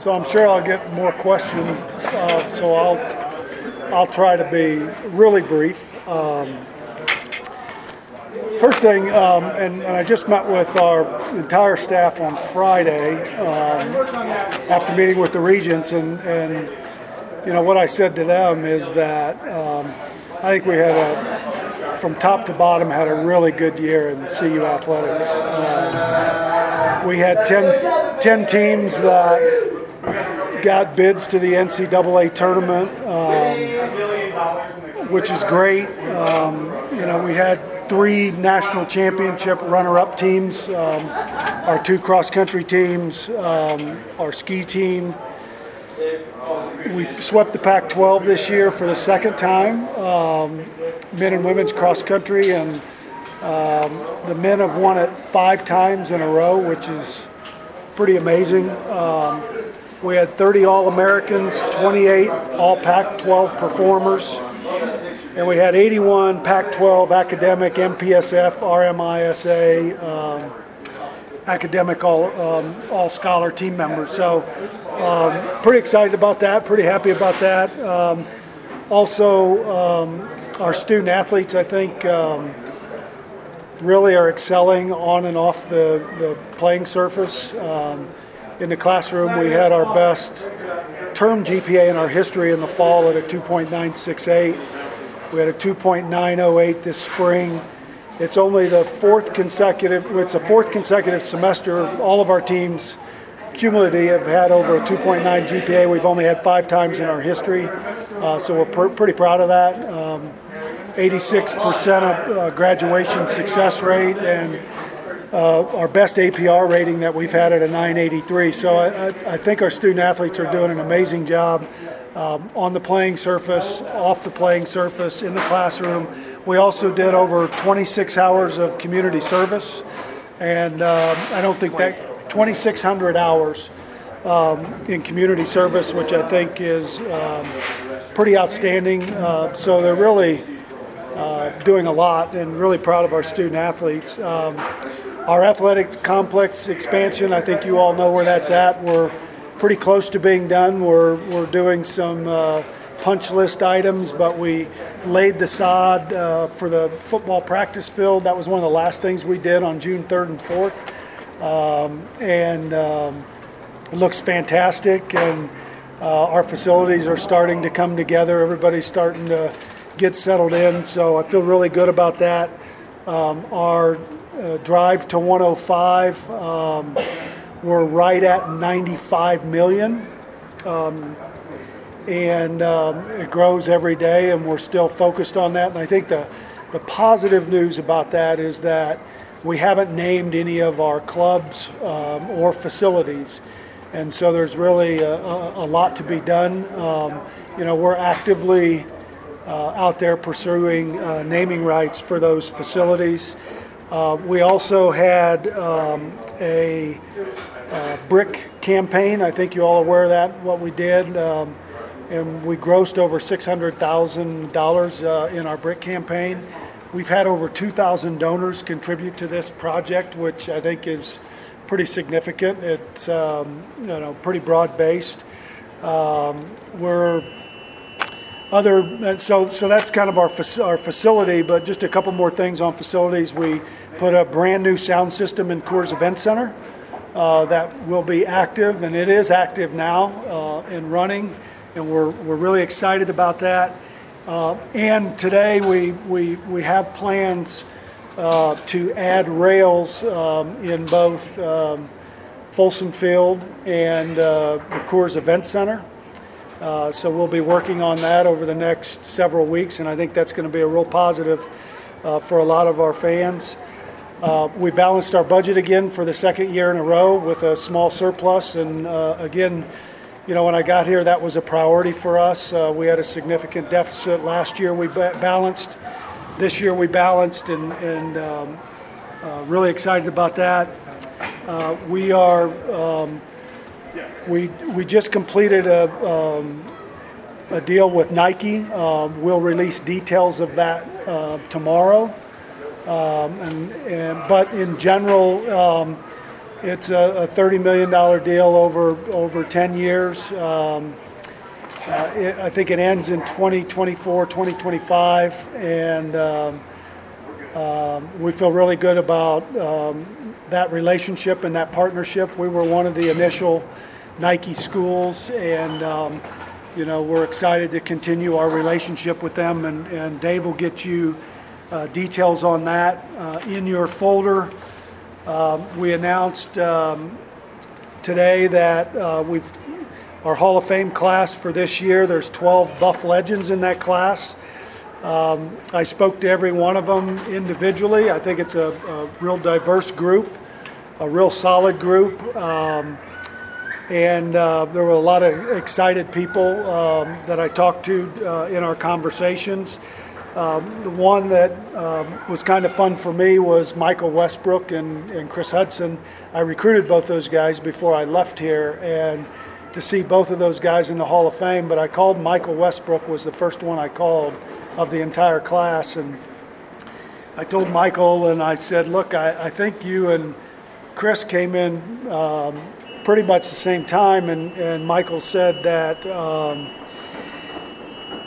so I'm sure I'll get more questions. Uh, so I'll I'll try to be really brief. Um, first thing, um, and, and I just met with our entire staff on Friday um, after meeting with the regents, and, and you know what I said to them is that um, I think we had a from top to bottom had a really good year in CU athletics. Um, we had 10, 10 teams that got bids to the NCAA tournament, um, which is great. Um, you know, we had three national championship runner-up teams, um, our two cross-country teams, um, our ski team. We swept the Pac-12 this year for the second time, um, men and women's cross-country, and um, the men have won it five times in a row, which is pretty amazing. Um, we had 30 All-Americans, 28 All Pac-12 performers and we had 81 Pac-12 academic MPSF RMISA um, academic all um, all scholar team members. So um, pretty excited about that. Pretty happy about that. Um, also, um, our student athletes, I think. Um, really are excelling on and off the, the playing surface. In the classroom, we had our best term GPA in our history in the fall at a 2.968. We had a 2.908 this spring. It's only the fourth consecutive. It's a fourth consecutive semester. All of our teams cumulatively have had over a 2.9 GPA. We've only had five times in our history, uh, so we're pr- pretty proud of that. Um, 86% of uh, graduation success rate and uh, our best APR rating that we've had at a 983. So I, I, think our student athletes are doing an amazing job um, on the playing surface, off the playing surface, in the classroom. We also did over 26 hours of community service, and um, I don't think that 2,600 hours um, in community service, which I think is um, pretty outstanding. Uh, so they're really uh, doing a lot, and really proud of our student athletes. Um, our athletic complex expansion, I think you all know where that's at. We're pretty close to being done. We're, we're doing some uh, punch list items, but we laid the sod uh, for the football practice field. That was one of the last things we did on June 3rd and 4th. Um, and um, it looks fantastic, and uh, our facilities are starting to come together. Everybody's starting to get settled in, so I feel really good about that. Um, our uh, drive to 105 um, we're right at 95 million. Um, and um, it grows every day, and we're still focused on that. And I think the, the positive news about that is that we haven't named any of our clubs um, or facilities. And so there's really a, a, a lot to be done. Um, you know, we're actively uh, out there pursuing uh, naming rights for those facilities. Uh, we also had um, a, a, brick campaign. I think you all are aware of that, what we did. Um, and we grossed over $600,000 uh, in our brick campaign. We've had over 2,000 donors contribute to this project, which I think is pretty significant. It's um, you know pretty broad based. Um, we're other so so that's kind of our our facility. But just a couple more things on facilities. We put a brand new sound system in Coors Event Center uh, that will be active, and it is active now uh, and running, and we're we're really excited about that. Uh, and today we we we have plans uh, to add rails um, in both. Um, Folsom Field and uh, the Coors Event Center. Uh, so we'll be working on that over the next several weeks, and I think that's going to be a real positive uh, for a lot of our fans. Uh, we balanced our budget again for the second year in a row with a small surplus, and uh, again, you know, when I got here, that was a priority for us. Uh, we had a significant deficit last year. We ba- balanced. This year we balanced, and, and um, really excited about that. we are. Um, we, we just completed a, um, a deal with Nike. Um, we'll release details of that uh, tomorrow. Um, and, and, but in general, um, It's a, a $30 million deal over, over 10 years. Um, uh, it, I think it ends in 2024, 2025, and um, we feel really good about um, that relationship and that partnership. We were one of the initial Nike schools, and um, you know we're excited to continue our relationship with them. And, and Dave will get you uh, details on that uh, in your folder. Um, we announced um, today that uh, we've our Hall of Fame class for this year. There's 12 Buff Legends in that class. Um, I spoke to every one of them individually. I think it's a, a real diverse group, a real solid group. Um, and uh, there were a lot of excited people um, that I talked to uh, in our conversations. Um, the one that um, was kind of fun for me was Michael Westbrook and, and Chris Hudson. I recruited both those guys before I left here, and to see both of those guys in the Hall of Fame. But I called Michael Westbrook was the first one I called of the entire class, and I told Michael and I said, "Look, I, I think you and Chris came in um, pretty much the same time," and, and Michael said that. Um,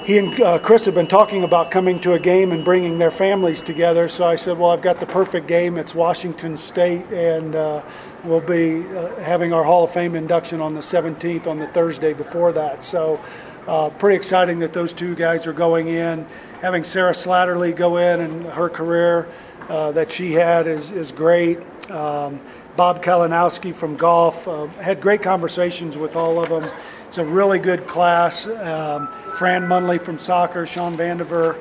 he and uh, Chris have been talking about coming to a game and bringing their families together. So I said, "Well, I've got the perfect game. It's Washington State, and uh, we'll be uh, having our Hall of Fame induction on the 17th, on the Thursday before that." So, uh, pretty exciting that those two guys are going in. Having Sarah Slattery go in and her career uh, that she had is is great. Um, Bob Kalinowski from golf uh, had great conversations with all of them. It's a really good class. Um, Fran Munley from soccer, Sean Vandiver.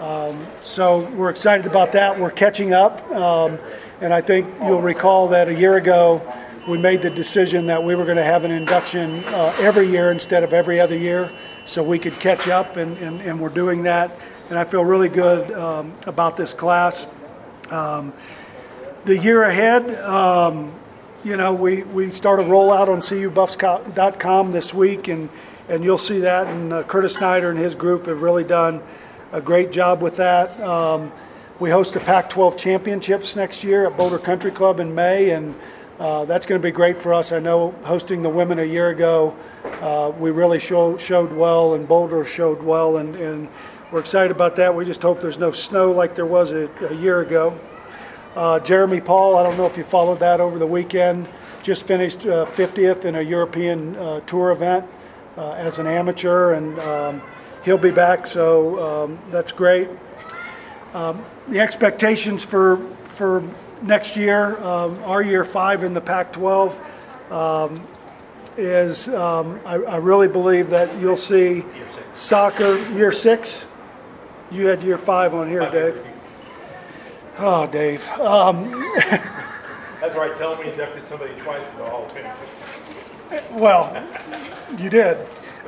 Um, so we're excited about that. We're catching up. Um, and I think you'll recall that a year ago we made the decision that we were going to have an induction uh, every year instead of every other year so we could catch up, and, and, and we're doing that. And I feel really good um, about this class. Um, the year ahead, um, you know, we, we start a rollout on cubuffs.com this week, and and you'll see that. And uh, Curtis Snyder and his group have really done a great job with that. Um, we host the Pac-12 championships next year at Boulder Country Club in May, and uh, that's going to be great for us. I know hosting the women a year ago, uh, we really show, showed well, and Boulder showed well, and, and, we're excited about that. We just hope there's no snow like there was a, a year ago. Uh, Jeremy Paul, I don't know if you followed that over the weekend, just finished 50th uh, in a European uh, tour event uh, as an amateur, and um, he'll be back, so um, that's great. Um, the expectations for for next year, um, our year five in the Pac-12, um, is um, I, I, really believe that you'll see soccer year six. You had year five on here, Dave. Oh, Dave. That's right. Tell me inducted somebody twice in the Hall of Fame. Well, you did.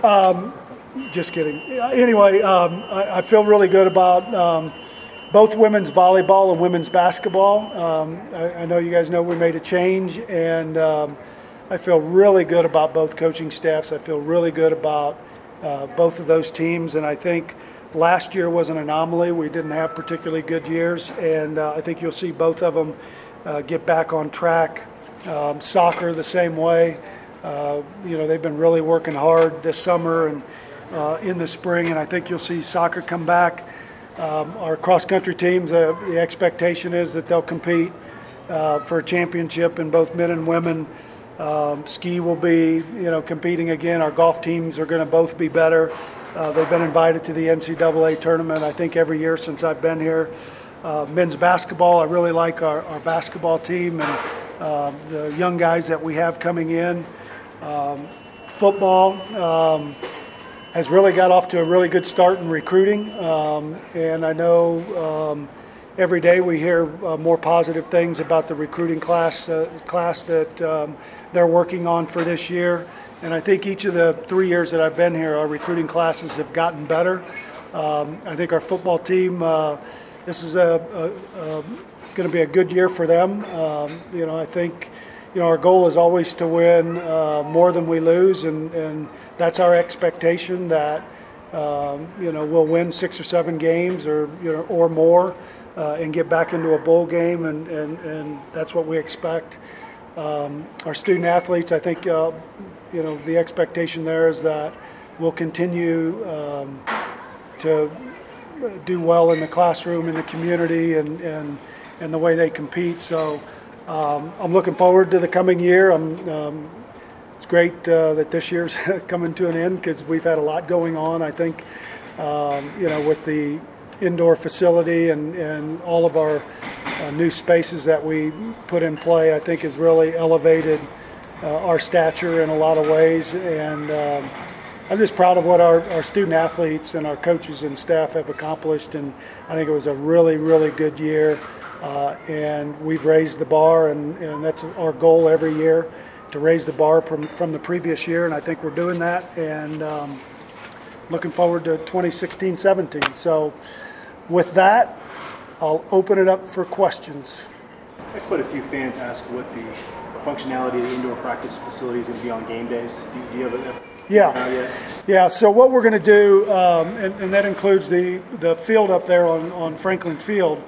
Um, just kidding. Anyway, um, I, I, feel really good about um, both women's volleyball and women's basketball. Um, I, I, know you guys know we made a change, and um, I feel really good about both coaching staffs. I feel really good about uh, both of those teams, and I think last year was an anomaly. We didn't have particularly good years, and uh, I think you'll see both of them uh, get back on track. Um, soccer the same way. Uh, you know, they've been really working hard this summer and uh, in the spring, and I think you'll see soccer come back. Um, our cross country teams, uh, the expectation is that they'll compete uh, for a championship in both men and women. Um, ski will be, you know, competing again. Our golf teams are going to both be better. Uh, they've been invited to the NCAA tournament, I think, every year since I've been here. Uh, men's basketball, I really like our, our basketball team and uh, the young guys that we have coming in. Um, football um, has really got off to a really good start in recruiting, um, and I know um, every day we hear uh, more positive things about the recruiting class uh, class that um, they're working on for this year. And I think each of the three years that I've been here, our recruiting classes have gotten better. Um, I think our football team, uh, this is a, a, a going to be a good year for them. you know, I think you know, our goal is always to win uh, more than we lose, and, and that's our expectation that, um, you know, we'll win six or seven games or, you know, or more uh, and get back into a bowl game, and, and, and that's what we expect. Um, our student athletes, I think, uh, you know, the expectation there is that we'll continue um, to do well in the classroom, in the community, and, and, and the way they compete. So um, I'm looking forward to the coming year. Um, it's great uh, that this year's coming to an end because we've had a lot going on. I think, um, you know, with the indoor facility and, and all of our uh, new spaces that we put in play, I think has really elevated uh, our stature in a lot of ways. And um, I'm just proud of what our, our student athletes and our coaches and staff have accomplished. And I think it was a really, really good year. Uh, and we've raised the bar, and, and that's our goal every year to raise the bar from, from the previous year. And I think we're doing that. And um, looking forward to 2016 17. So, with that, I'll open it up for questions. I had quite a few fans ask what the functionality of the indoor practice facility is going to be on game days. Do, do you have a Yeah. Yeah, so what we're going to do, um, and, and that includes the, the field up there on, on Franklin Field,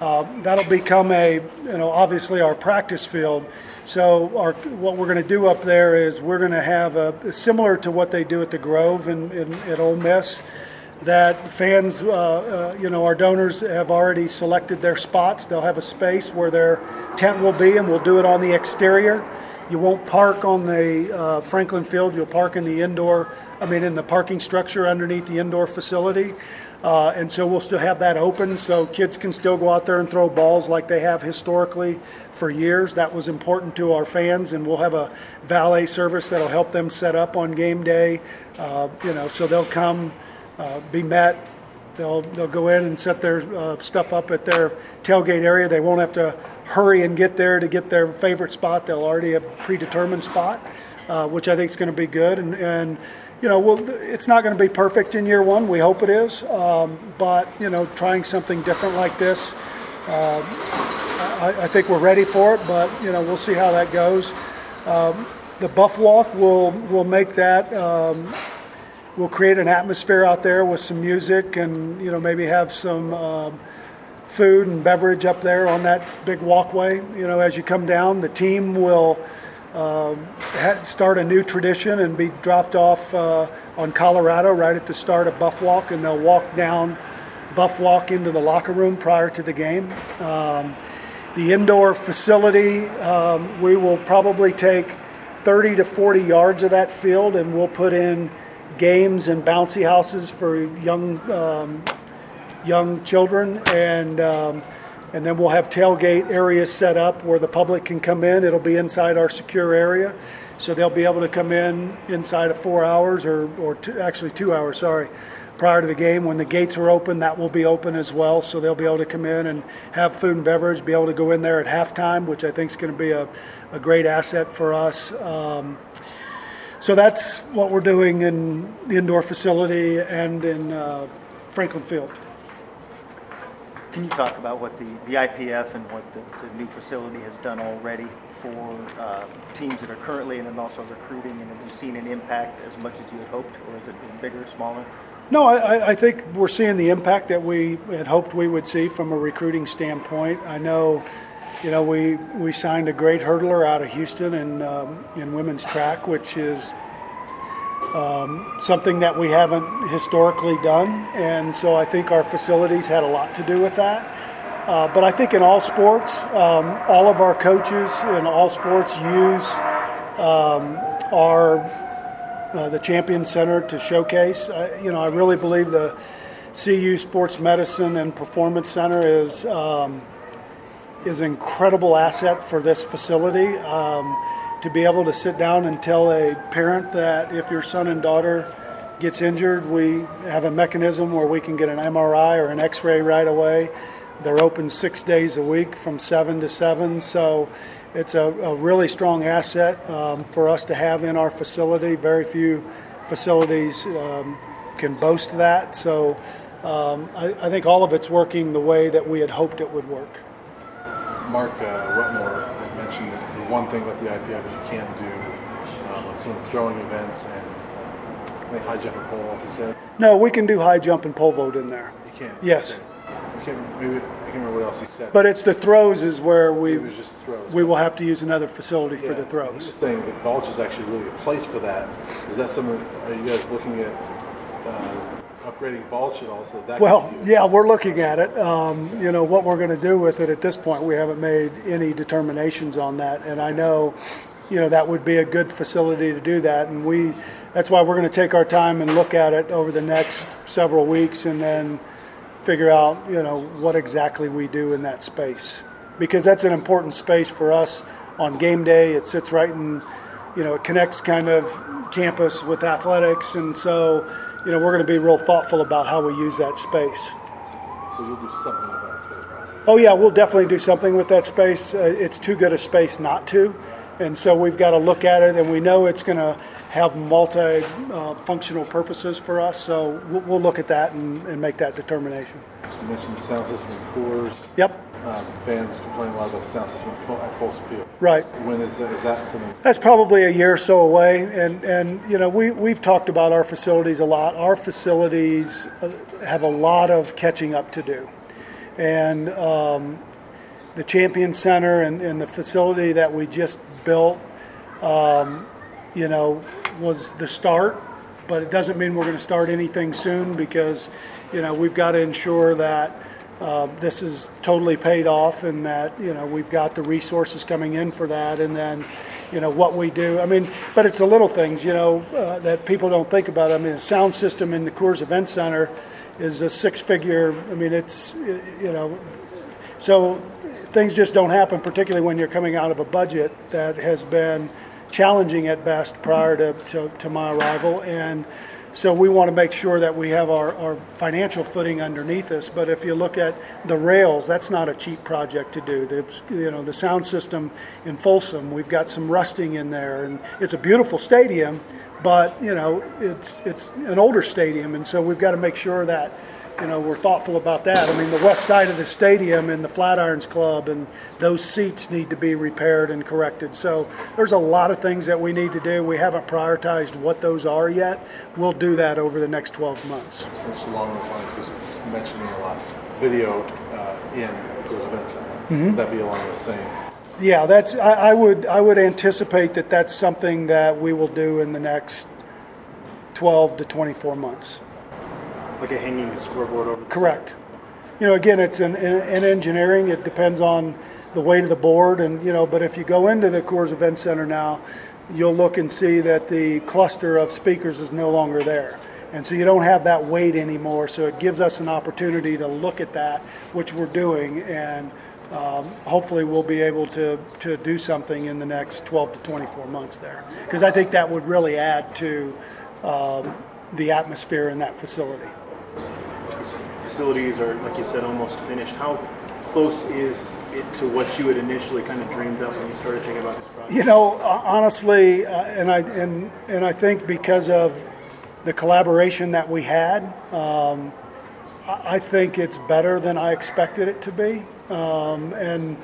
uh, that'll become a, you know, obviously our practice field. So our, what we're going to do up there is we're going to have a, similar to what they do at the Grove in, at Ole Miss, that fans, uh, uh, you know, our donors have already selected their spots. They'll have a space where their tent will be, and we'll do it on the exterior. You won't park on the uh, Franklin Field. You'll park in the indoor, I mean, in the parking structure underneath the indoor facility. Uh, and so we'll still have that open so kids can still go out there and throw balls like they have historically for years. That was important to our fans, and we'll have a valet service that'll help them set up on game day. Uh, you know, so they'll come, uh, be met, They'll, they'll go in and set their uh, stuff up at their tailgate area. They won't have to hurry and get there to get their favorite spot. They'll already have a predetermined spot, uh, which I think is going to be good. And, and you know, well, it's not going to be perfect in year one. We hope it is. Um, but, you know, trying something different like this, uh, I, I think we're ready for it. But, you know, we'll see how that goes. Um, the Buff Walk will, will make that. Um, we'll create an atmosphere out there with some music and you know maybe have some um, food and beverage up there on that big walkway you know as you come down the team will um, start a new tradition and be dropped off uh, on colorado right at the start of buff walk and they'll walk down buff walk into the locker room prior to the game. Um, the indoor facility um, we will probably take 30 to 40 yards of that field and we'll put in games and bouncy houses for young um, young children, and um, and then we'll have tailgate areas set up where the public can come in. It'll be inside our secure area, so they'll be able to come in inside of four hours or or two, actually two hours. Sorry. Prior to the game, when the gates are open, that will be open as well. So they'll be able to come in and have food and beverage, be able to go in there at halftime, which I think is going to be a, a great asset for us. Um, so that's what we're doing in the indoor facility and in uh, Franklin Field. Can you talk about what the, the IPF and what the, the new facility has done already for uh, teams that are currently in and also recruiting? And have you seen an impact as much as you had hoped, or has it been bigger, smaller? No, I, I think we're seeing the impact that we had hoped we would see from a recruiting standpoint. I know, you know, we, we signed a great hurdler out of Houston in, um, in women's track, which is um, something that we haven't historically done. And so I think our facilities had a lot to do with that. Uh, but I think in all sports, um, all of our coaches in all sports use um, our uh, the Champion Center to showcase. You know, I really believe the CU Sports Medicine and Performance Center is um, is an incredible asset for this facility. Um, to be able to sit down and tell a parent that if your son and daughter gets injured, we have a mechanism where we can get an MRI or an X-ray right away. They're open six days a week from seven to seven, so it's a, a really strong asset um, for us to have in our facility. Very few facilities um, can boast that, so um, I, I think all of it's working the way that we had hoped it would work. Mark uh, Wetmore had mentioned that the one thing about the IPF is you can't do um, some of the throwing events and uh, I think high jump and pole vault. He said No, we can do high jump and pole vault in there. you can't. Yes. Okay. You can maybe I can't remember what else he said. But it's the throws is where we, it was just throws. we will have to use another facility for the throws. He was saying the Balch is actually really the place for that. Is that something, are you guys looking at uh, upgrading Balch at all so that Well, can be used? yeah, we're looking at it. Um, you know, what we're going to do with it at this point, we haven't made any determinations on that. And I know, you know, that would be a good facility to do that. And we, that's why we're going to take our time and look at it over the next several weeks and then figure out, you know, what exactly we do in that space. Because that's an important space for us on game day. It sits right in, you know, it connects kind of campus with athletics. And so, you know, we're going to be real thoughtful about how we use that space. So you'll do something with that space. Oh yeah, we'll definitely do something with that space. Uh, it's too good a space not to, and so we've got to look at it, and we know it's going to have multi-functional purposes for us. So we'll, we'll look at that and, and make that determination. You mentioned the sound system Coors. Yep, Um, fans complain a lot about the sound system at Fol- at Folsom Field. right. When is that, is that something? That's probably a year or so away, and and you know we we've talked about our facilities a lot. Our facilities uh, have a lot of catching up to do, and um, the Champion Center and, and the facility that we just built, um, you know, was the start. But it doesn't mean we're going to start anything soon because, you know, we've got to ensure that uh, this is totally paid off and that, you know, we've got the resources coming in for that. And then, you know, what we do. I mean, but it's the little things, you know, uh, that people don't think about. I mean, a sound system in the Coors Event Center is a six figure, I mean, it's, you know, so things just don't happen, particularly when you're coming out of a budget that has been challenging at best prior to, to, to my arrival. And so we want to make sure that we have our, our financial footing underneath us. But if you look at the rails, that's not a cheap project to do. The, you know, the sound system in Folsom, we've got some rusting in there, and it's a beautiful stadium, but you know, it's it's an older stadium, and so we've got to make sure that you know, we're thoughtful about that. I mean, the west side of the stadium and the Flatirons Club and those seats need to be repaired and corrected. So there's a lot of things that we need to do. We haven't prioritized what those are yet. We'll do that over the next 12 months. Just along those lines, because it's mentioned me a lot. Video uh, in Coors Event Center. Mm-hmm. Would that be along the same? Yeah, that's. I, I would. I would anticipate that that's something that we will do in the next 12 to 24 months. Like a hanging scoreboard over. Correct. You know, again, it's in, in engineering. It depends on the weight of the board, and you know. But if you go into the Coors Event Center now, you'll look and see that the cluster of speakers is no longer there, and so you don't have that weight anymore. So it gives us an opportunity to look at that, which we're doing, and um, hopefully we'll be able to to do something in the next 12 to 24 months there, because I think that would really add to um, the atmosphere in that facility. These facilities are, like you said, almost finished. How close is it to what you had initially kind of dreamed up when you started thinking about this project? You know, honestly, uh, and I and and I think because of the collaboration that we had, um, I think it's better than I expected it to be. Um, and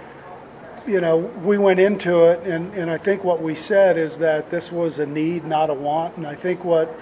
you know, we went into it, and, and I think what we said is that this was a need, not a want. And I think what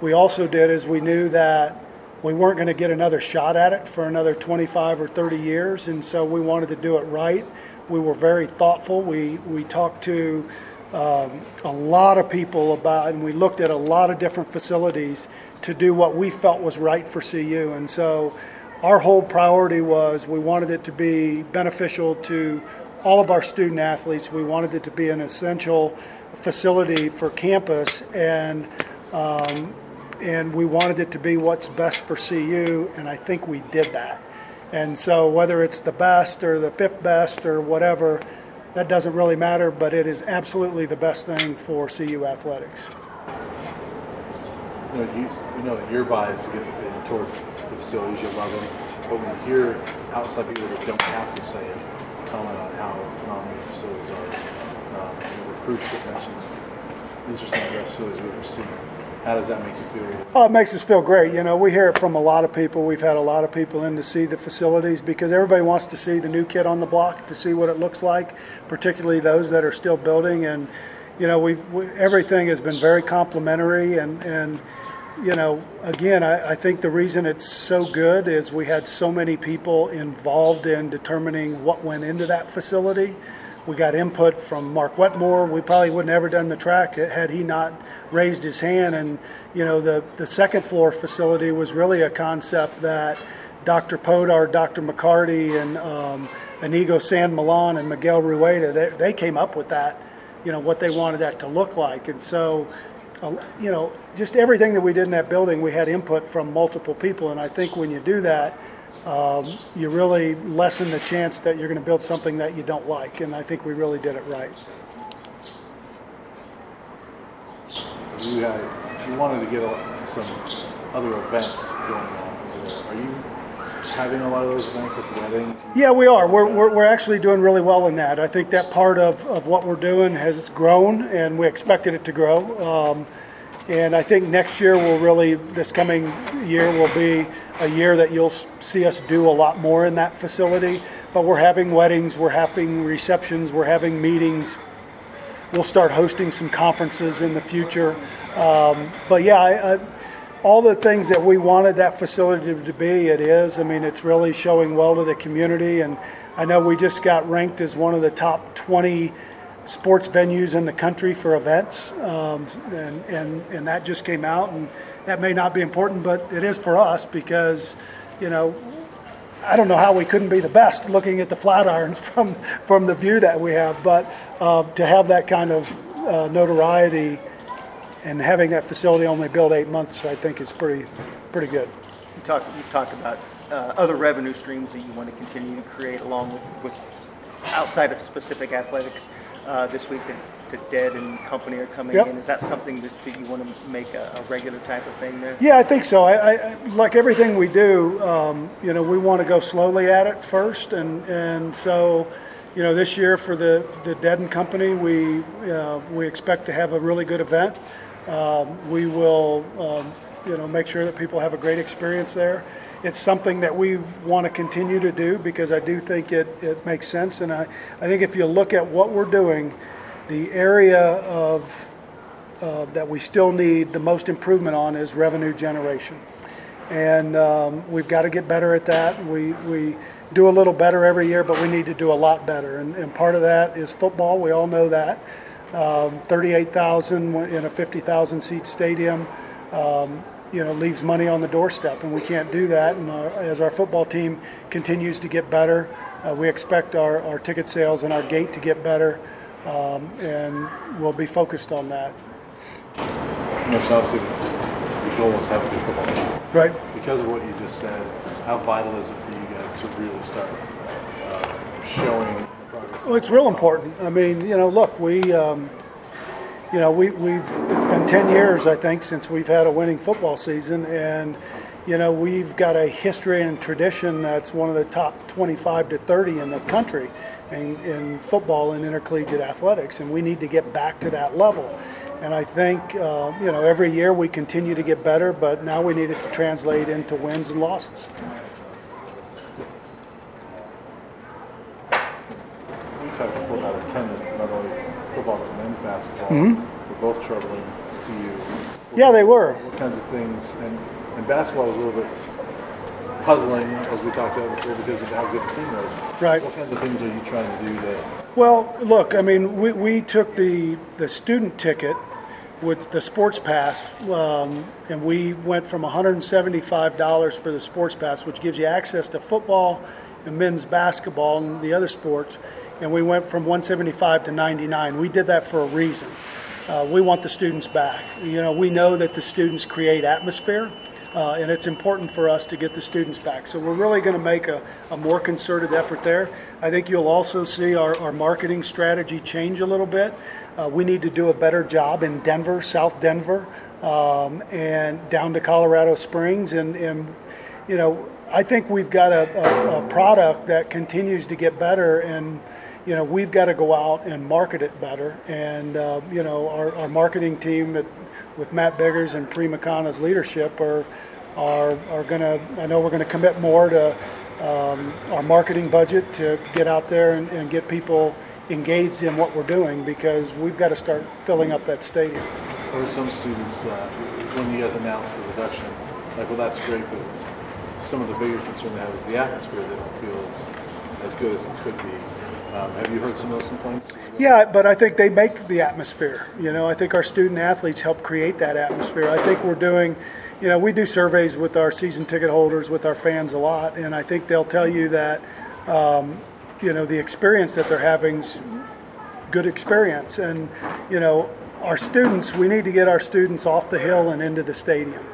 we also did is we knew that we weren't going to get another shot at it for another 25 or 30 years, and so we wanted to do it right. We were very thoughtful. We we talked to um, a lot of people about, and we looked at a lot of different facilities to do what we felt was right for CU. And so, our whole priority was we wanted it to be beneficial to all of our student athletes. We wanted it to be an essential facility for campus, and um, and we wanted it to be what's best for CU, and I think we did that. And so, whether it's the best or the fifth best or whatever, that doesn't really matter, but it is absolutely the best thing for CU athletics. You know, you, you know your bias towards the facilities, you love them, but when you hear outside people that don't have to say it, comment on how phenomenal your facilities are, um, recruits that mention these are some of the best facilities we've ever seen. How does that make you feel? Oh, it makes us feel great. You know, we hear it from a lot of people. We've had a lot of people in to see the facilities because everybody wants to see the new kid on the block to see what it looks like, particularly those that are still building. And, you know, we've we, everything has been very complimentary, and and you know, again, I, I think the reason it's so good is we had so many people involved in determining what went into that facility. We got input from Mark Wetmore. We probably wouldn't have ever done the track had he not raised his hand. And, you know, the, the second floor facility was really a concept that Dr. Poddar, Dr. McCarty, and um, San Millán and Miguel Rueda, they, they came up with that, you know, what they wanted that to look like. And so, uh, you know, just everything that we did in that building, we had input from multiple people. And I think when you do that, um, you really lessen the chance that you're going to build something that you don't like. And I think we really did it right. You had, you wanted to get a- some other events going on over there. Are you having a lot of those events, like weddings? Yeah, we are. We're, we're, we're actually doing really well in that. I think that part of, of what we're doing has grown, and we expected it to grow. Um, and I think next year will really, this coming year will be a year that you'll see us do a lot more in that facility. But we're having weddings, we're having receptions, we're having meetings. We'll start hosting some conferences in the future. Um, but yeah, I, I, all the things that we wanted that facility to be, it is. I mean, it's really showing well to the community. And I know we just got ranked as one of the top 20 sports venues in the country for events. Um, and, and, and that just came out. And that may not be important, but it is for us because, you know, I don't know how we couldn't be the best looking at the Flatirons from from the view that we have, but uh, to have that kind of uh, notoriety and having that facility only built eight months, I think is pretty pretty good. You talked, you've talked about uh, other revenue streams that you want to continue to create along with, with outside of specific athletics. Uh, this week, the, the Dead and Company are coming Yep. in. Is that something that, that you want to make a, a regular type of thing there? Yeah, I think so. I, I like everything we do. Um, you know, we want to go slowly at it first, and and so, you know, this year for the the Dead and Company, we uh, we expect to have a really good event. Um, we will, um, you know, make sure that people have a great experience there. It's something that we want to continue to do because I do think it, it makes sense. And I, I think if you look at what we're doing, the area of uh, that we still need the most improvement on is revenue generation. And um, we've got to get better at that. We, we do a little better every year, but we need to do a lot better. And, and part of that is football. We all know that. Um, 38,000 in a 50,000 seat stadium, um, you know, leaves money on the doorstep, and we can't do that. And our, as our football team continues to get better, uh, we expect our, our ticket sales and our gate to get better, um, and we'll be focused on that. You obviously, the goal is to have a good football team. Right. Because of what you just said, how vital is it for you guys to really start uh, showing the progress? Well, it's real important. I mean, you know, look, we, um, you know, we, we've, it's been 10 years, I think, since we've had a winning football season. And, you know, we've got a history and tradition that's one of the top 25 to 30 in the country in, in football and intercollegiate athletics. And we need to get back to that level. And I think, uh, you know, every year we continue to get better, but now we need it to translate into wins and losses. We talked before about attendance, not only football but men's basketball. Mm-hmm. Were both troubling to you. What- Yeah, they were. What kinds of things? And, and basketball was a little bit puzzling, as we talked about before, because of how good the team was. Right. What kinds of things are you trying to do there? Well, look, I mean, we, we took the, the student ticket with the sports pass, um, and we went from $175 for the sports pass, which gives you access to football and men's basketball and the other sports, and we went from 175 to 99. We did that for a reason. Uh, we want the students back. You know, we know that the students create atmosphere, uh, and it's important for us to get the students back. So we're really going to make a, a more concerted effort there. I think you'll also see our, our marketing strategy change a little bit. Uh, we need to do a better job in Denver, South Denver, um, and down to Colorado Springs. And, and you know, I think we've got a, a, a product that continues to get better and you know, we've got to go out and market it better. And, uh, you know, our, our marketing team at, with Matt Biggers and Prima Kana's leadership are, are, are going to, I know we're going to commit more to um, our marketing budget to get out there and, and get people engaged in what we're doing because we've got to start filling up that stadium. I heard some students, uh, when you guys announced the reduction, like, well, that's great, but some of the bigger concern they have is the atmosphere. They don't feel as, as good as it could be. Um, have you heard some of those complaints? Yeah, but I think they make the atmosphere. You know, I think our student athletes help create that atmosphere. I think we're doing, you know, we do surveys with our season ticket holders, with our fans a lot, and I think they'll tell you that, um, you know, the experience that they're having's good experience. And, you know, our students, we need to get our students off the hill and into the stadium.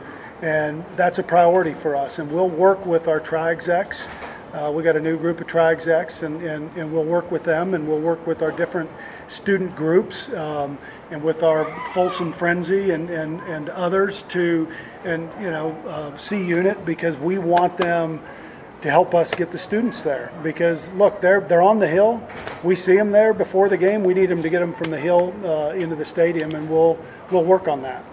And that's a priority for us. And we'll work with our tri-execs. Uh, we got a new group of tri-execs and, and, and we'll work with them and we'll work with our different student groups um, and with our Folsom Frenzy and, and, and others to, and, you know, uh, C unit because we want them to help us get the students there. Because look, they're they're on the hill. We see them there before the game. We need them to get them from the hill uh, into the stadium, and we'll we'll work on that.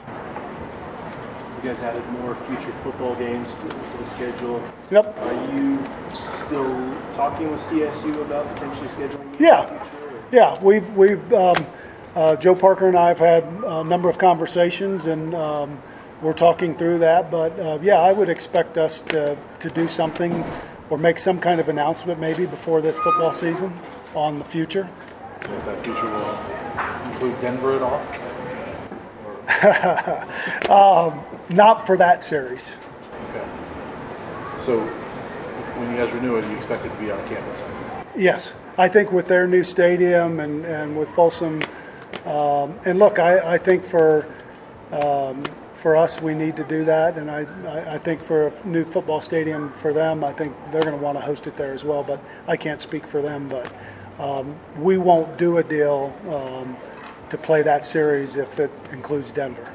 You guys added more future football games to, to the schedule. Yep. Are you still talking with CSU about potentially scheduling Yeah. Yeah, we've we've um, uh, Joe Parker and I have had a number of conversations, and um, we're talking through that. But uh, yeah, I would expect us to to do something or make some kind of announcement maybe before this football season on the future. If that future will include Denver at all? Not for that series. Okay. So when you guys renew it, you expect it to be on campus? Yes, I think with their new stadium and, and with Folsom, um, and look, I, I think for um, for us, we need to do that, and I, I, think for a new football stadium for them, I think they're going to want to host it there as well. But I can't speak for them, but um, we won't do a deal um, to play that series if it includes Denver.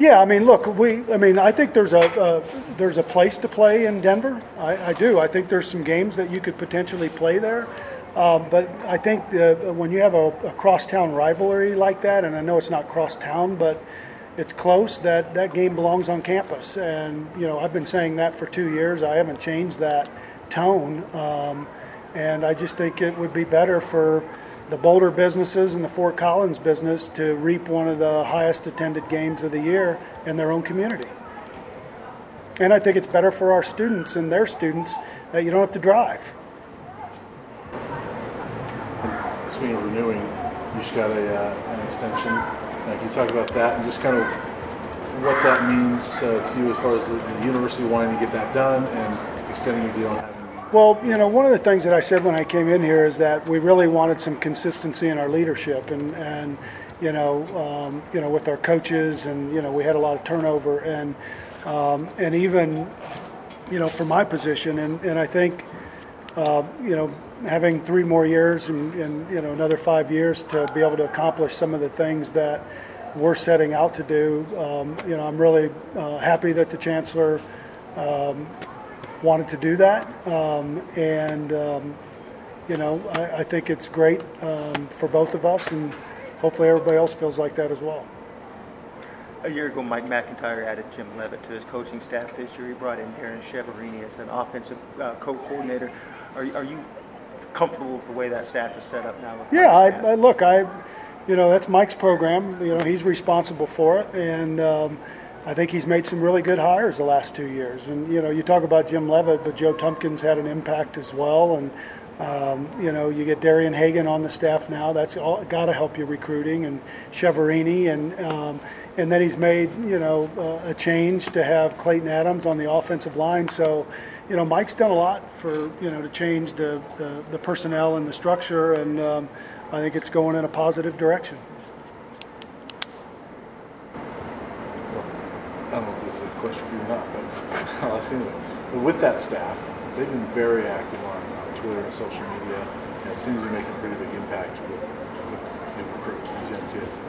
Yeah, I mean, look, we, I mean, I think there's a, a there's a place to play in Denver. I, I do. I think there's some games that you could potentially play there. Um, but I think the, when you have a, a crosstown rivalry like that, and I know it's not crosstown, but it's close, that, that game belongs on campus. And, you know, I've been saying that for two years. I haven't changed that tone. Um, and I just think it would be better for the Boulder businesses and the Fort Collins business to reap one of the highest attended games of the year in their own community. And I think it's better for our students and their students that you don't have to drive. Renewing, you just got a, uh, an extension. Uh, can you talk about that and just kind of what that means uh, to you as far as the, the university wanting to get that done and extending your deal and having Well, you know, one of the things that I said when I came in here is that we really wanted some consistency in our leadership, and and you know, um, you know, with our coaches, and you know, we had a lot of turnover, and um, and even, you know, for my position, and and I think, uh, you know, having three more years and, and you know another five years to be able to accomplish some of the things that we're setting out to do, um, you know, I'm really uh, happy that the chancellor wanted to do that. Um, and, um, you know, I, I think it's great um, for both of us, and hopefully everybody else feels like that as well. A year ago, Mike MacIntyre added Jim Leavitt to his coaching staff. This year, he brought in Darrin Chiaverini as an offensive uh, co-coordinator. Are, are you comfortable with the way that staff is set up now? With Yeah, I, I look, I, you know, that's Mike's program. You know, he's responsible for it, and um, I think he's made some really good hires the last two years. And you know, you talk about Jim Leavitt, but Joe Tumpkins had an impact as well. And um, you know, you get Darian Hagan on the staff now. That's all got to help you recruiting, and Chiaverini, and um, and then he's made you know uh, a change to have Klayton Adams on the offensive line. So. You know, Mike's done a lot for you know to change the, the, the personnel and the structure, and um, I think it's going in a positive direction. I don't know if this is a question for you or not, but I'll ask anyway. But with that staff, they've been very active on, Twitter and social media, and it seems to be making a pretty big impact with, with recruits, these young kids.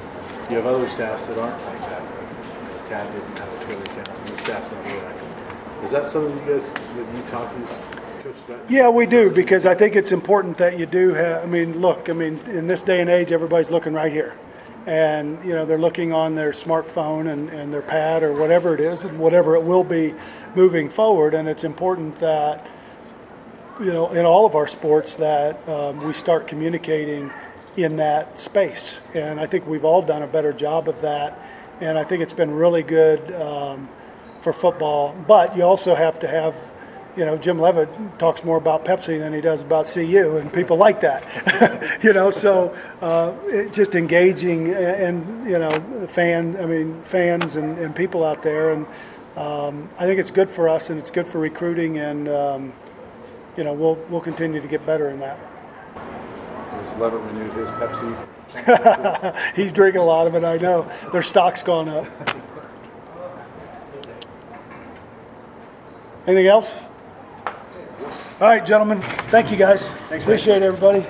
You have other staffs that aren't like that. Like, Tad doesn't have a Twitter account, and the staff's not really active. Is that something you guys, that you talk to these? Yeah, we do because I think it's important that you do have. I mean, look, I mean, in this day and age, everybody's looking right here, and you know they're looking on their smartphone and, and their pad or whatever it is, and whatever it will be moving forward. And it's important that you know, in all of our sports that um, we start communicating in that space. And I think we've all done a better job of that. And I think it's been really good um, for football. But you also have to have, you know, Jim Leavitt talks more about Pepsi than he does about CU, and people like that. you know, so uh, it, just engaging and, and, you know, fan, I mean, fans and, and people out there. And um, I think it's good for us and it's good for recruiting. And, um, you know, we'll, we'll continue to get better in that. Has Leavitt renewed his Pepsi? He's drinking a lot of it, I know. Their stock's gone up. Anything else? All right, gentlemen. Thank you, guys. Appreciate everybody.